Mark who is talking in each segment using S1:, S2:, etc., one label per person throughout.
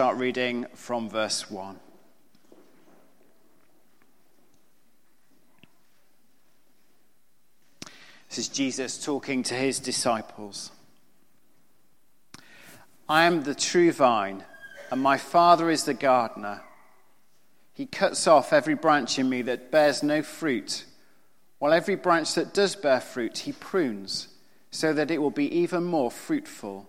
S1: start reading from verse 1. This is Jesus talking to his disciples. I am the true vine, and my Father is the gardener. He cuts off every branch in me that bears no fruit, while every branch that does bear fruit, he prunes, so that it will be even more fruitful.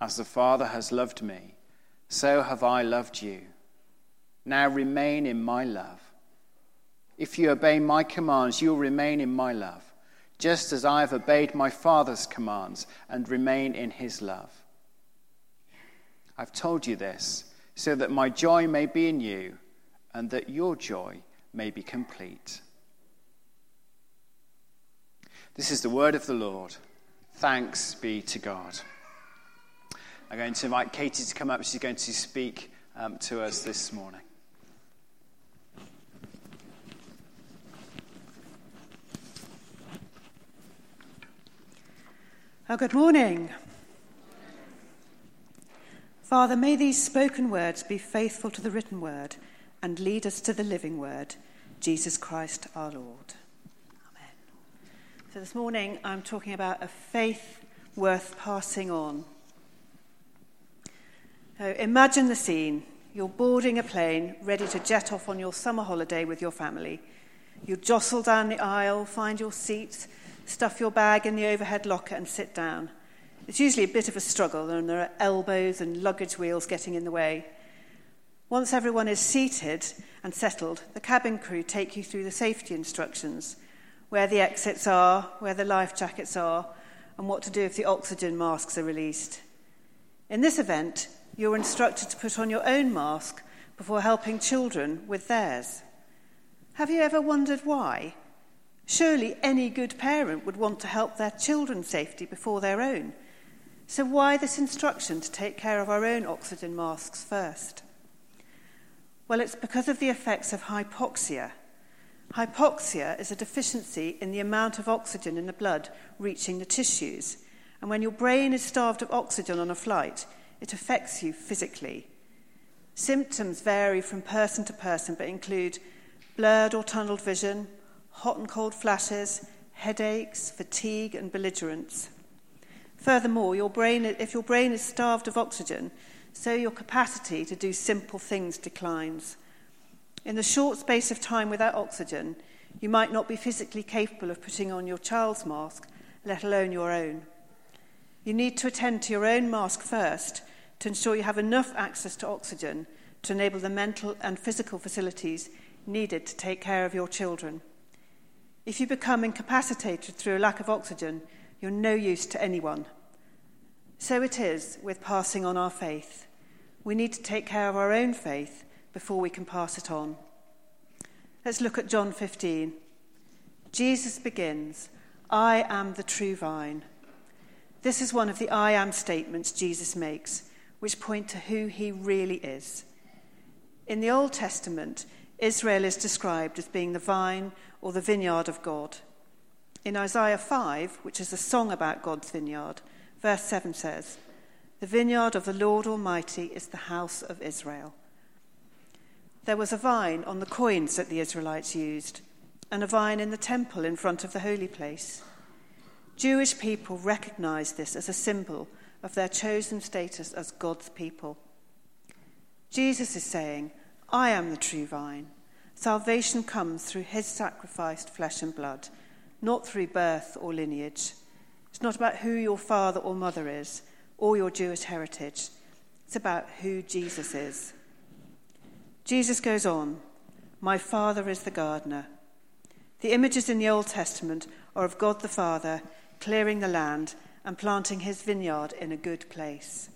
S1: As the Father has loved me, so have I loved you. Now remain in my love. If you obey my commands, you'll remain in my love, just as I have obeyed my Father's commands and remain in his love. I've told you this so that my joy may be in you and that your joy may be complete. This is the word of the Lord. Thanks be to God. I'm going to invite Katie to come up. She's going to speak um, to us this morning.
S2: Oh, good morning. Father, may these spoken words be faithful to the written word and lead us to the living word, Jesus Christ our Lord. Amen. So this morning I'm talking about a faith worth passing on. So imagine the scene. You're boarding a plane, ready to jet off on your summer holiday with your family. You jostle down the aisle, find your seats, stuff your bag in the overhead locker and sit down. It's usually a bit of a struggle, and there are elbows and luggage wheels getting in the way. Once everyone is seated and settled, the cabin crew take you through the safety instructions where the exits are, where the life jackets are, and what to do if the oxygen masks are released. In this event, you're instructed to put on your own mask before helping children with theirs. Have you ever wondered why? Surely any good parent would want to help their children's safety before their own. So, why this instruction to take care of our own oxygen masks first? Well, it's because of the effects of hypoxia. Hypoxia is a deficiency in the amount of oxygen in the blood reaching the tissues. And when your brain is starved of oxygen on a flight, it affects you physically. Symptoms vary from person to person, but include blurred or tunneled vision, hot and cold flashes, headaches, fatigue, and belligerence. Furthermore, your brain, if your brain is starved of oxygen, so your capacity to do simple things declines. In the short space of time without oxygen, you might not be physically capable of putting on your child's mask, let alone your own. You need to attend to your own mask first to ensure you have enough access to oxygen to enable the mental and physical facilities needed to take care of your children. If you become incapacitated through a lack of oxygen, you're no use to anyone. So it is with passing on our faith. We need to take care of our own faith before we can pass it on. Let's look at John 15. Jesus begins, I am the true vine. This is one of the I am statements Jesus makes, which point to who he really is. In the Old Testament, Israel is described as being the vine or the vineyard of God. In Isaiah 5, which is a song about God's vineyard, verse 7 says, The vineyard of the Lord Almighty is the house of Israel. There was a vine on the coins that the Israelites used, and a vine in the temple in front of the holy place. Jewish people recognized this as a symbol of their chosen status as God's people. Jesus is saying, I am the true vine. Salvation comes through his sacrificed flesh and blood, not through birth or lineage. It's not about who your father or mother is or your Jewish heritage. It's about who Jesus is. Jesus goes on, My Father is the gardener. The images in the Old Testament are of God the Father clearing the land and planting his vineyard in a good place.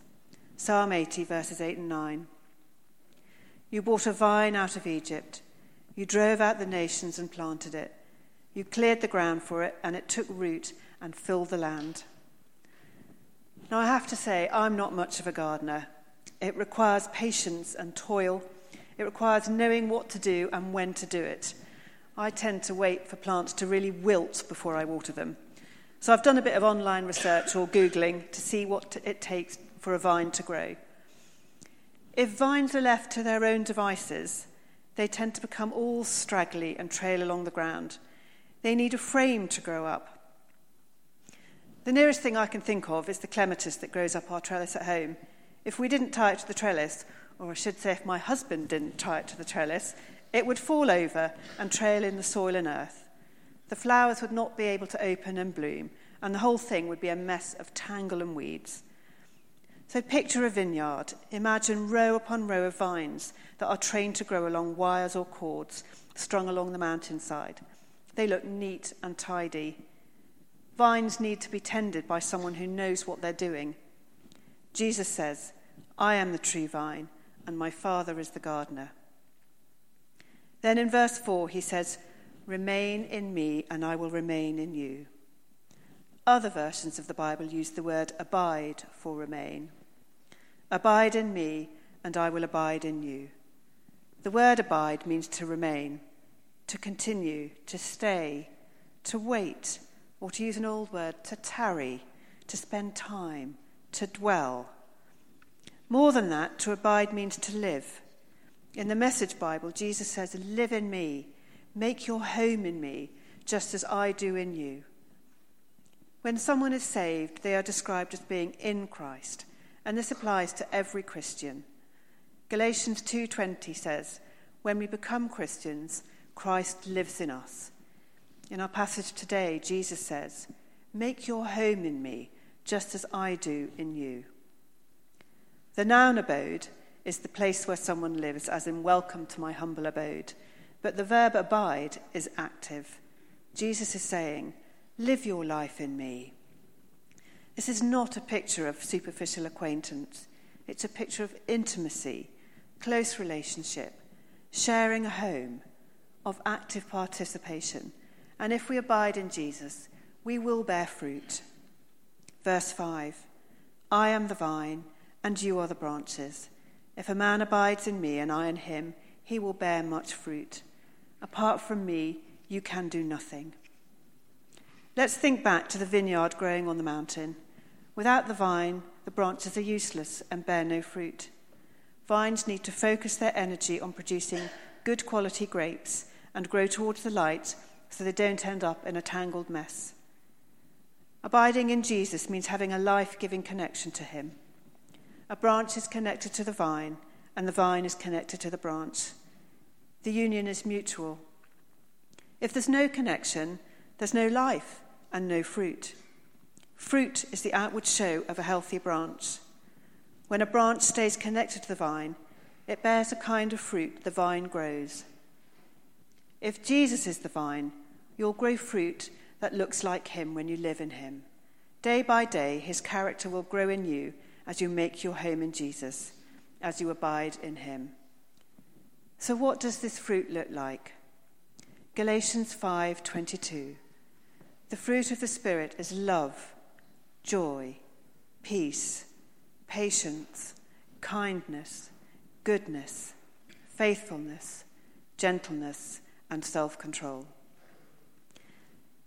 S2: Psalm 80, verses 8 and 9. You brought a vine out of Egypt. You drove out the nations and planted it. You cleared the ground for it, and it took root and filled the land. Now, I have to say, I'm not much of a gardener. It requires patience and toil. It requires knowing what to do and when to do it. I tend to wait for plants to really wilt before I water them. So I've done a bit of online research or Googling to see what it takes for a vine to grow. If vines are left to their own devices, they tend to become all straggly and trail along the ground. They need a frame to grow up. The nearest thing I can think of is the clematis that grows up our trellis at home. If we didn't tie it to the trellis, or I should say, if my husband didn't tie it to the trellis, it would fall over and trail in the soil and earth. The flowers would not be able to open and bloom, and the whole thing would be a mess of tangle and weeds. So picture a vineyard. Imagine row upon row of vines that are trained to grow along wires or cords strung along the mountainside. They look neat and tidy. Vines need to be tended by someone who knows what they're doing. Jesus says, I am the true vine, and my Father is the gardener. Then in verse 4, he says, Remain in me, and I will remain in you. Other versions of the Bible use the word abide for remain. Abide in me, and I will abide in you. The word abide means to remain, to continue, to stay, to wait, or to use an old word, to tarry, to spend time, to dwell. More than that, to abide means to live. In the Message Bible, Jesus says, Live in me, make your home in me, just as I do in you. When someone is saved, they are described as being in Christ, and this applies to every Christian. Galatians 2:20 says, "When we become Christians, Christ lives in us." In our passage today, Jesus says, "Make your home in me, just as I do in you." The noun abode is the place where someone lives, as in welcome to my humble abode. But the verb abide is active. Jesus is saying, Live your life in me. This is not a picture of superficial acquaintance. It's a picture of intimacy, close relationship, sharing a home, of active participation. And if we abide in Jesus, we will bear fruit. Verse 5 I am the vine, and you are the branches. If a man abides in me and I in him, he will bear much fruit. Apart from me, you can do nothing. Let's think back to the vineyard growing on the mountain. Without the vine, the branches are useless and bear no fruit. Vines need to focus their energy on producing good quality grapes and grow towards the light so they don't end up in a tangled mess. Abiding in Jesus means having a life giving connection to Him. A branch is connected to the vine, and the vine is connected to the branch. The union is mutual. If there's no connection, there's no life and no fruit. Fruit is the outward show of a healthy branch. When a branch stays connected to the vine, it bears a kind of fruit the vine grows. If Jesus is the vine, you'll grow fruit that looks like him when you live in him. Day by day, his character will grow in you as you make your home in Jesus, as you abide in him. So what does this fruit look like? Galatians 5:22 the fruit of the Spirit is love, joy, peace, patience, kindness, goodness, faithfulness, gentleness, and self control.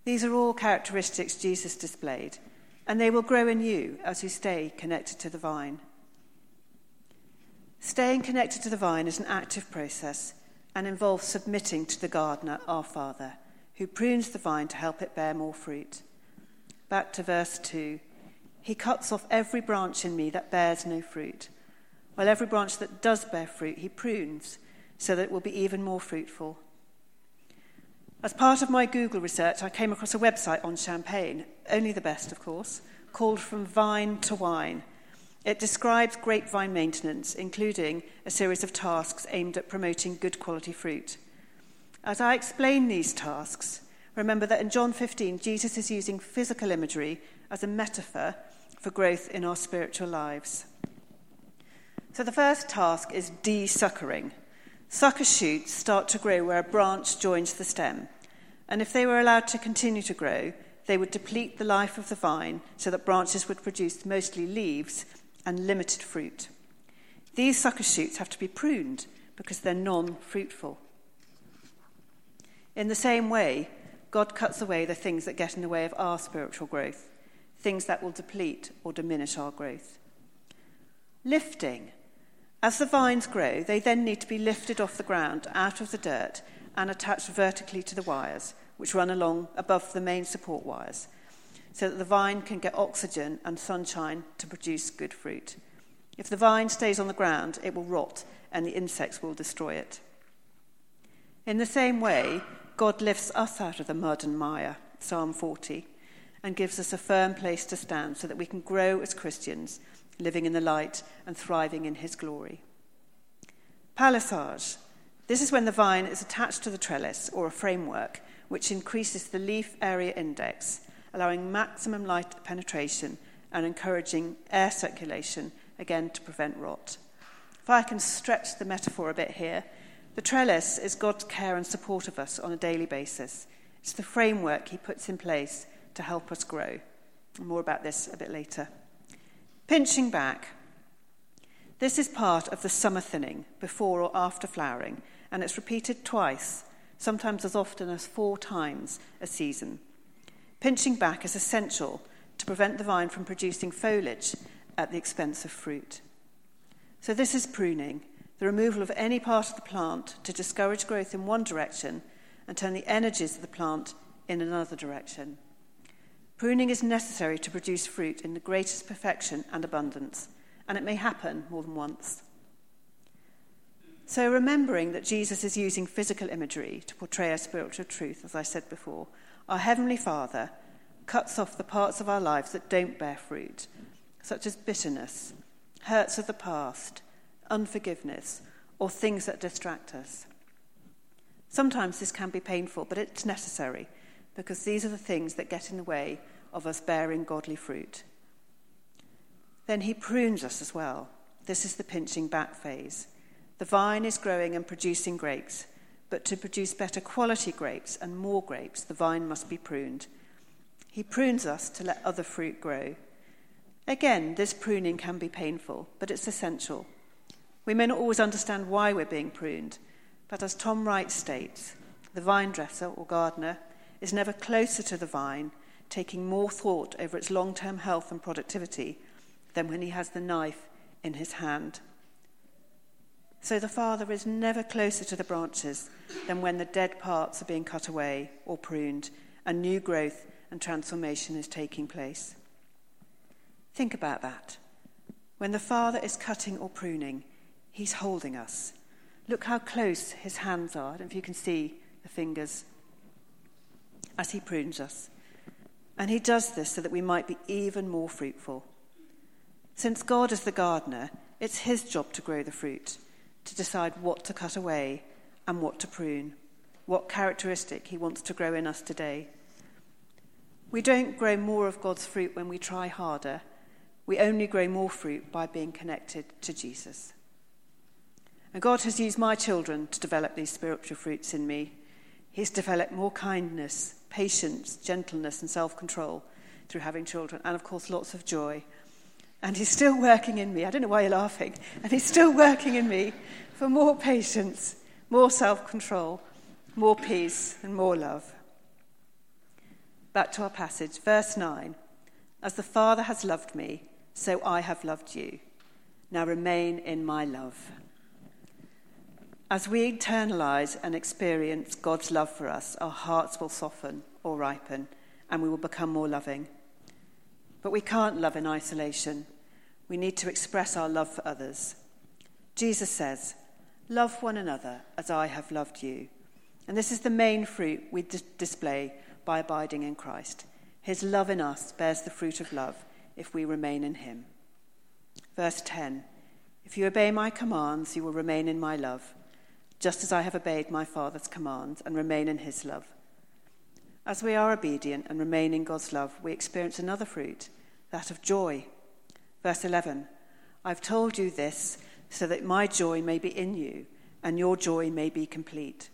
S2: These are all characteristics Jesus displayed, and they will grow in you as you stay connected to the vine. Staying connected to the vine is an active process and involves submitting to the gardener, our Father who prunes the vine to help it bear more fruit. Back to verse 2. He cuts off every branch in me that bears no fruit, while every branch that does bear fruit, he prunes so that it will be even more fruitful. As part of my Google research, I came across a website on champagne, only the best, of course, called From Vine to Wine. It describes grapevine maintenance, including a series of tasks aimed at promoting good quality fruit. As I explain these tasks, remember that in John 15, Jesus is using physical imagery as a metaphor for growth in our spiritual lives. So the first task is de-suckering. Sucker shoots start to grow where a branch joins the stem. And if they were allowed to continue to grow, they would deplete the life of the vine so that branches would produce mostly leaves and limited fruit. These sucker shoots have to be pruned because they're non fruitful. In the same way, God cuts away the things that get in the way of our spiritual growth things that will deplete or diminish our growth. Lifting. As the vines grow, they then need to be lifted off the ground out of the dirt and attached vertically to the wires, which run along above the main support wires, so that the vine can get oxygen and sunshine to produce good fruit. If the vine stays on the ground, it will rot and the insects will destroy it. In the same way, God lifts us out of the mud and mire, Psalm 40 and gives us a firm place to stand so that we can grow as Christians, living in the light and thriving in his glory. Palissage. This is when the vine is attached to the trellis or a framework, which increases the leaf area index, allowing maximum light penetration and encouraging air circulation, again to prevent rot. If I can stretch the metaphor a bit here, the trellis is God's care and support of us on a daily basis. It's the framework he puts in place to help us grow. More about this a bit later. Pinching back. This is part of the summer thinning, before or after flowering, and it's repeated twice, sometimes as often as four times a season. Pinching back is essential to prevent the vine from producing foliage at the expense of fruit. So, this is pruning, the removal of any part of the plant to discourage growth in one direction and turn the energies of the plant in another direction. Pruning is necessary to produce fruit in the greatest perfection and abundance, and it may happen more than once. So, remembering that Jesus is using physical imagery to portray a spiritual truth, as I said before, our Heavenly Father cuts off the parts of our lives that don't bear fruit, such as bitterness, hurts of the past, unforgiveness, or things that distract us. Sometimes this can be painful, but it's necessary because these are the things that get in the way of us bearing godly fruit. Then he prunes us as well. This is the pinching back phase. The vine is growing and producing grapes, but to produce better quality grapes and more grapes, the vine must be pruned. He prunes us to let other fruit grow. Again, this pruning can be painful, but it's essential. We may not always understand why we're being pruned, but as Tom Wright states, the vine dresser or gardener is never closer to the vine, taking more thought over its long term health and productivity than when he has the knife in his hand. So the Father is never closer to the branches than when the dead parts are being cut away or pruned and new growth and transformation is taking place. Think about that. When the Father is cutting or pruning, he's holding us. Look how close his hands are. I don't know if you can see the fingers as He prunes us. And He does this so that we might be even more fruitful. Since God is the gardener, it's His job to grow the fruit, to decide what to cut away and what to prune, what characteristic He wants to grow in us today. We don't grow more of God's fruit when we try harder. We only grow more fruit by being connected to Jesus. And God has used my children to develop these spiritual fruits in me. He's developed more kindness, patience, gentleness, and self control through having children, and of course, lots of joy. And He's still working in me. I don't know why you're laughing. And He's still working in me for more patience, more self control, more peace, and more love. Back to our passage, verse 9. As the Father has loved me, so I have loved you. Now remain in my love. As we internalize and experience God's love for us, our hearts will soften or ripen and we will become more loving. But we can't love in isolation. We need to express our love for others. Jesus says, Love one another as I have loved you. And this is the main fruit we d- display by abiding in Christ. His love in us bears the fruit of love if we remain in him. Verse 10 If you obey my commands, you will remain in my love, just as I have obeyed my Father's commands and remain in his love. As we are obedient and remain in God's love, we experience another fruit, that of joy. Verse 11 I've told you this so that my joy may be in you and your joy may be complete.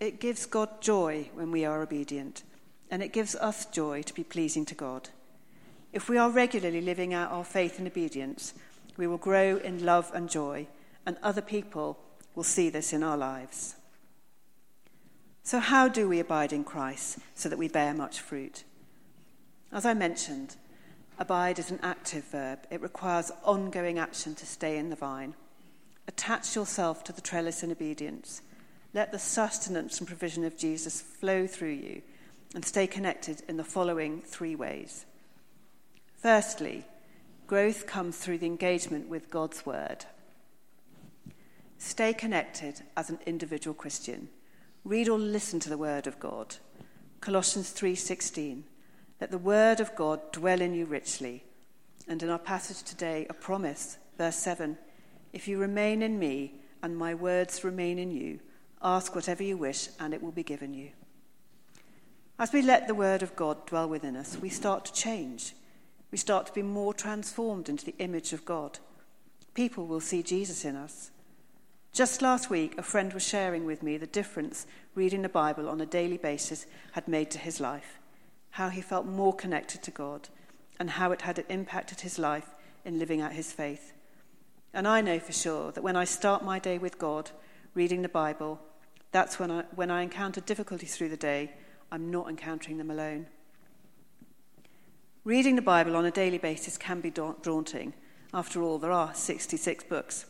S2: It gives God joy when we are obedient, and it gives us joy to be pleasing to God. If we are regularly living out our faith and obedience, we will grow in love and joy, and other people will see this in our lives. So, how do we abide in Christ so that we bear much fruit? As I mentioned, abide is an active verb. It requires ongoing action to stay in the vine. Attach yourself to the trellis in obedience. Let the sustenance and provision of Jesus flow through you and stay connected in the following three ways. Firstly, growth comes through the engagement with God's Word. Stay connected as an individual Christian. Read or listen to the Word of God. Colossians 3:16. Let the Word of God dwell in you richly. And in our passage today, a promise, verse 7 If you remain in me and my words remain in you, ask whatever you wish and it will be given you. As we let the Word of God dwell within us, we start to change. We start to be more transformed into the image of God. People will see Jesus in us. Just last week, a friend was sharing with me the difference reading the Bible on a daily basis had made to his life, how he felt more connected to God, and how it had impacted his life in living out his faith. And I know for sure that when I start my day with God, reading the Bible, that's when I, when I encounter difficulties through the day, I'm not encountering them alone. Reading the Bible on a daily basis can be daunting. After all, there are 66 books.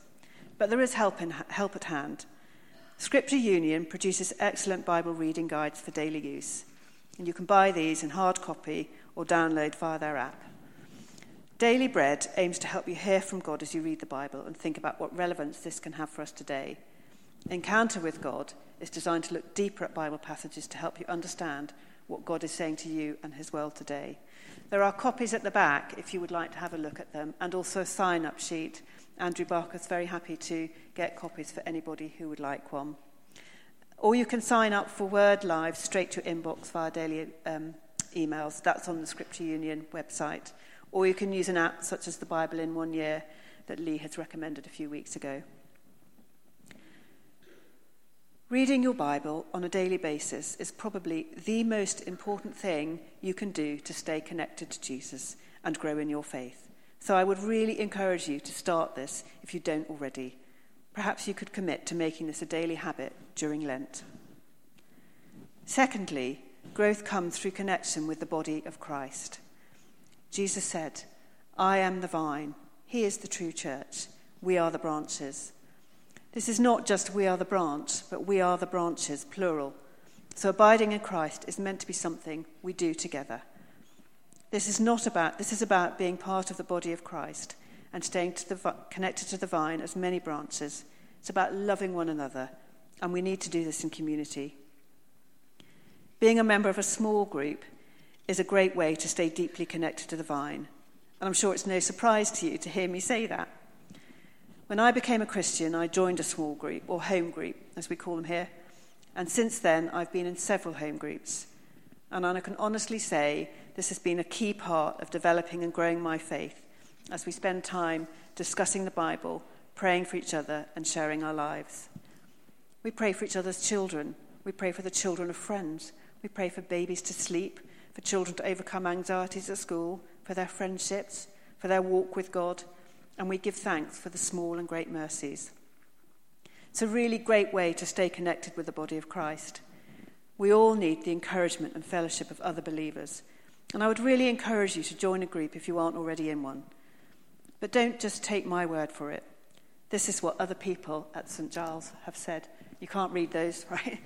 S2: But there is help, in, help at hand. Scripture Union produces excellent Bible reading guides for daily use, and you can buy these in hard copy or download via their app. Daily Bread aims to help you hear from God as you read the Bible and think about what relevance this can have for us today. Encounter with God is designed to look deeper at Bible passages to help you understand what God is saying to you and His world today. There are copies at the back if you would like to have a look at them, and also a sign up sheet. Andrew Barker's very happy to get copies for anybody who would like one. Or you can sign up for Word Live straight to your inbox via daily um, emails. That's on the Scripture Union website. Or you can use an app such as the Bible in One Year that Lee has recommended a few weeks ago. Reading your Bible on a daily basis is probably the most important thing you can do to stay connected to Jesus and grow in your faith. So I would really encourage you to start this if you don't already. Perhaps you could commit to making this a daily habit during Lent. Secondly, growth comes through connection with the body of Christ. Jesus said, I am the vine, he is the true church, we are the branches. This is not just we are the branch, but we are the branches, plural. So abiding in Christ is meant to be something we do together. This is not about this is about being part of the body of Christ and staying to the, connected to the vine as many branches. It's about loving one another, and we need to do this in community. Being a member of a small group is a great way to stay deeply connected to the vine. And I'm sure it's no surprise to you to hear me say that. When I became a Christian, I joined a small group, or home group, as we call them here. And since then, I've been in several home groups. And I can honestly say this has been a key part of developing and growing my faith as we spend time discussing the Bible, praying for each other, and sharing our lives. We pray for each other's children. We pray for the children of friends. We pray for babies to sleep, for children to overcome anxieties at school, for their friendships, for their walk with God, and we give thanks for the small and great mercies. It's a really great way to stay connected with the body of Christ. We all need the encouragement and fellowship of other believers. And I would really encourage you to join a group if you aren't already in one. But don't just take my word for it. This is what other people at St. Giles have said. You can't read those, right?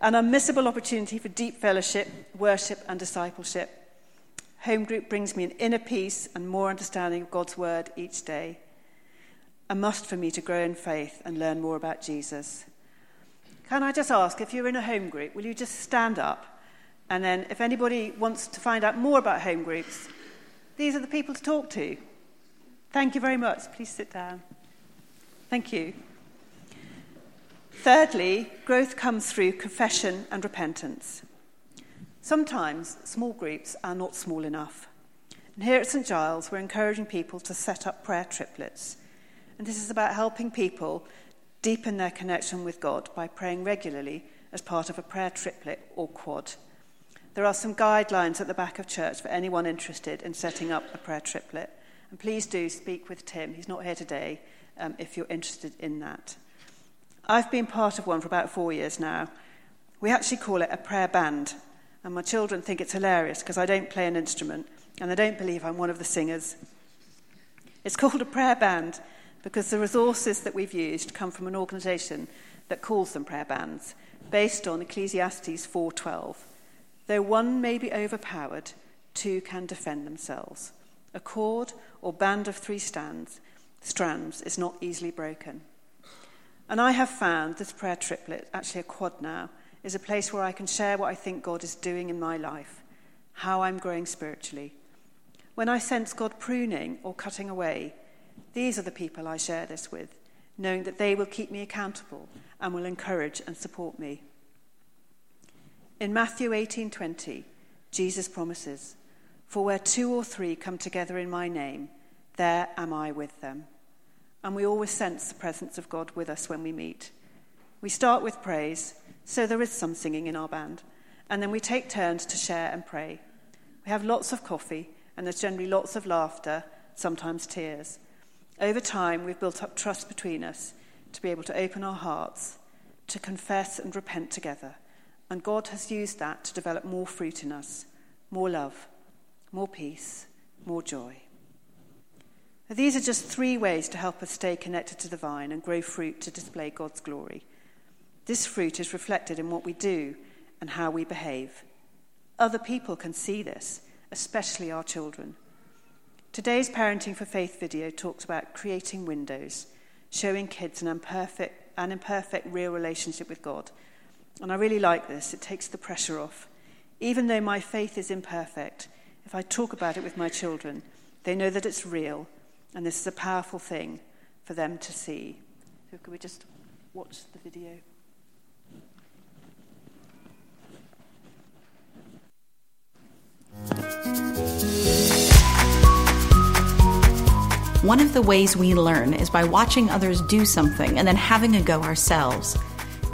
S2: An unmissable opportunity for deep fellowship, worship, and discipleship. Home group brings me an inner peace and more understanding of God's word each day. A must for me to grow in faith and learn more about Jesus. Can I just ask, if you're in a home group, will you just stand up? And then, if anybody wants to find out more about home groups, these are the people to talk to. Thank you very much. Please sit down. Thank you. Thirdly, growth comes through confession and repentance. Sometimes small groups are not small enough. And here at St Giles, we're encouraging people to set up prayer triplets. And this is about helping people deepen their connection with God by praying regularly as part of a prayer triplet or quad. There are some guidelines at the back of church for anyone interested in setting up a prayer triplet. And please do speak with Tim. He's not here today um, if you're interested in that. I've been part of one for about four years now. We actually call it a prayer band. And my children think it's hilarious because I don't play an instrument and they don't believe I'm one of the singers. It's called a prayer band because the resources that we've used come from an organisation that calls them prayer bands, based on Ecclesiastes 4:12. Though one may be overpowered, two can defend themselves. A cord or band of three stands, strands is not easily broken. And I have found this prayer triplet, actually a quad now, is a place where I can share what I think God is doing in my life, how I'm growing spiritually. When I sense God pruning or cutting away, these are the people I share this with, knowing that they will keep me accountable and will encourage and support me. In Matthew 18:20, Jesus promises, "For where two or three come together in my name, there am I with them." And we always sense the presence of God with us when we meet. We start with praise, so there is some singing in our band, and then we take turns to share and pray. We have lots of coffee, and there's generally lots of laughter, sometimes tears. Over time, we've built up trust between us to be able to open our hearts, to confess and repent together and God has used that to develop more fruit in us more love, more peace, more joy. These are just three ways to help us stay connected to the vine and grow fruit to display God's glory. This fruit is reflected in what we do and how we behave. Other people can see this, especially our children. Today's Parenting for Faith video talks about creating windows, showing kids an imperfect, an imperfect real relationship with God and I really like this, it takes the pressure off. Even though my faith is imperfect, if I talk about it with my children, they know that it's real, and this is a powerful thing for them to see. So, could we just watch the video?
S3: One of the ways we learn is by watching others do something and then having a go ourselves.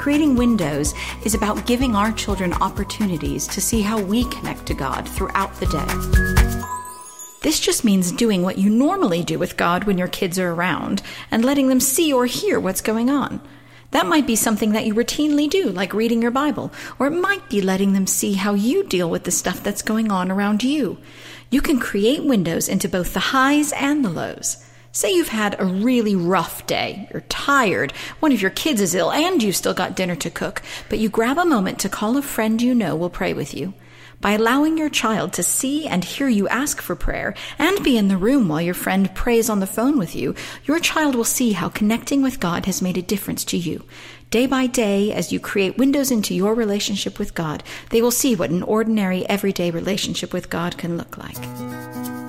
S3: Creating windows is about giving our children opportunities to see how we connect to God throughout the day. This just means doing what you normally do with God when your kids are around and letting them see or hear what's going on. That might be something that you routinely do, like reading your Bible, or it might be letting them see how you deal with the stuff that's going on around you. You can create windows into both the highs and the lows. Say you've had a really rough day, you're tired, one of your kids is ill, and you've still got dinner to cook, but you grab a moment to call a friend you know will pray with you. By allowing your child to see and hear you ask for prayer and be in the room while your friend prays on the phone with you, your child will see how connecting with God has made a difference to you. Day by day, as you create windows into your relationship with God, they will see what an ordinary, everyday relationship with God can look like.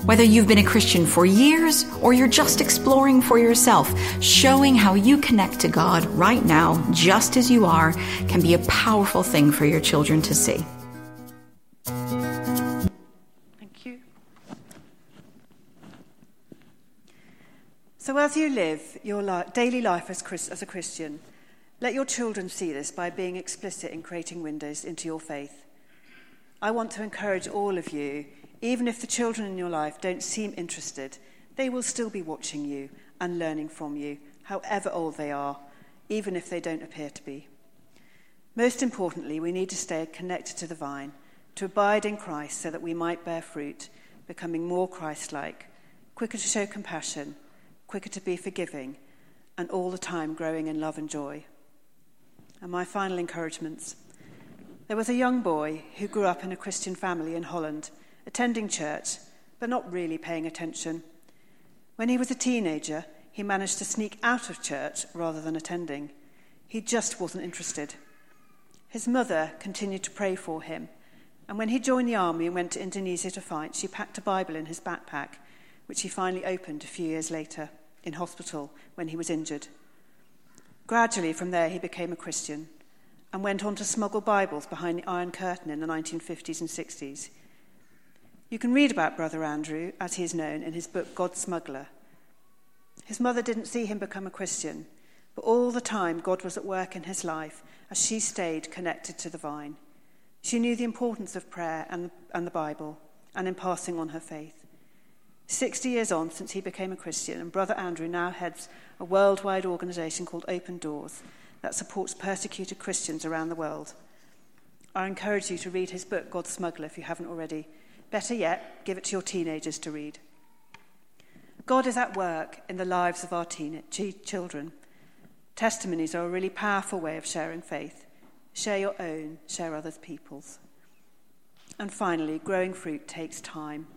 S3: Whether you've been a Christian for years or you're just exploring for yourself, showing how you connect to God right now, just as you are, can be a powerful thing for your children to see.
S2: Thank you. So, as you live your li- daily life as, Chris- as a Christian, let your children see this by being explicit in creating windows into your faith. I want to encourage all of you even if the children in your life don't seem interested, they will still be watching you and learning from you, however old they are, even if they don't appear to be. Most importantly, we need to stay connected to the vine, to abide in Christ so that we might bear fruit, becoming more Christ like, quicker to show compassion, quicker to be forgiving, and all the time growing in love and joy. And my final encouragements. There was a young boy who grew up in a Christian family in Holland attending church, but not really paying attention. When he was a teenager, he managed to sneak out of church rather than attending. He just wasn't interested. His mother continued to pray for him, and when he joined the army and went to Indonesia to fight, she packed a Bible in his backpack, which he finally opened a few years later in hospital when he was injured. Gradually, from there, he became a Christian and went on to smuggle Bibles behind the Iron Curtain in the 1950s and 60s. You can read about Brother Andrew, as he is known, in his book God's Smuggler. His mother didn't see him become a Christian, but all the time God was at work in his life as she stayed connected to the vine. She knew the importance of prayer and, and the Bible and in passing on her faith. 60 years on since he became a Christian, and Brother Andrew now heads a worldwide organization called Open Doors that supports persecuted Christians around the world. I encourage you to read his book, God's Smuggler, if you haven't already. Better yet, give it to your teenagers to read. God is at work in the lives of our teen- children. Testimonies are a really powerful way of sharing faith. Share your own, share others' people's. And finally, growing fruit takes time.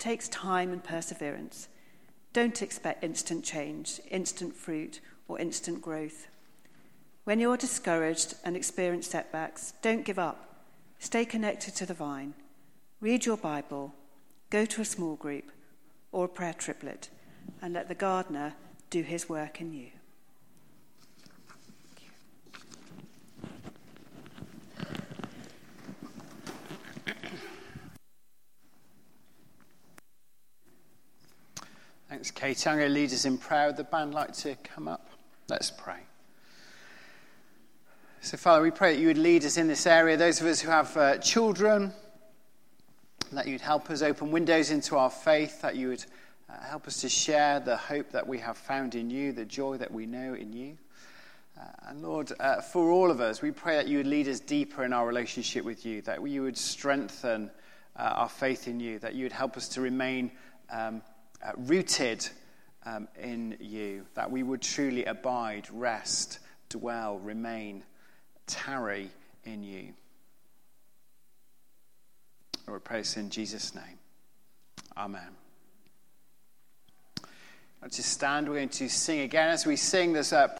S2: Takes time and perseverance. Don't expect instant change, instant fruit, or instant growth. When you're discouraged and experience setbacks, don't give up. Stay connected to the vine. Read your Bible, go to a small group or a prayer triplet, and let the gardener do his work in you.
S1: Thanks, Kate. I'm going to lead us in prayer. Would the band like to come up? Let's pray. So, Father, we pray that you would lead us in this area. Those of us who have uh, children, that you'd help us open windows into our faith, that you would uh, help us to share the hope that we have found in you, the joy that we know in you. Uh, and Lord, uh, for all of us, we pray that you would lead us deeper in our relationship with you, that you would strengthen uh, our faith in you, that you would help us to remain um, uh, rooted um, in you, that we would truly abide, rest, dwell, remain, tarry in you. Lord, pray this in Jesus' name. Amen. Let's just stand. We're going to sing again. As we sing, there's a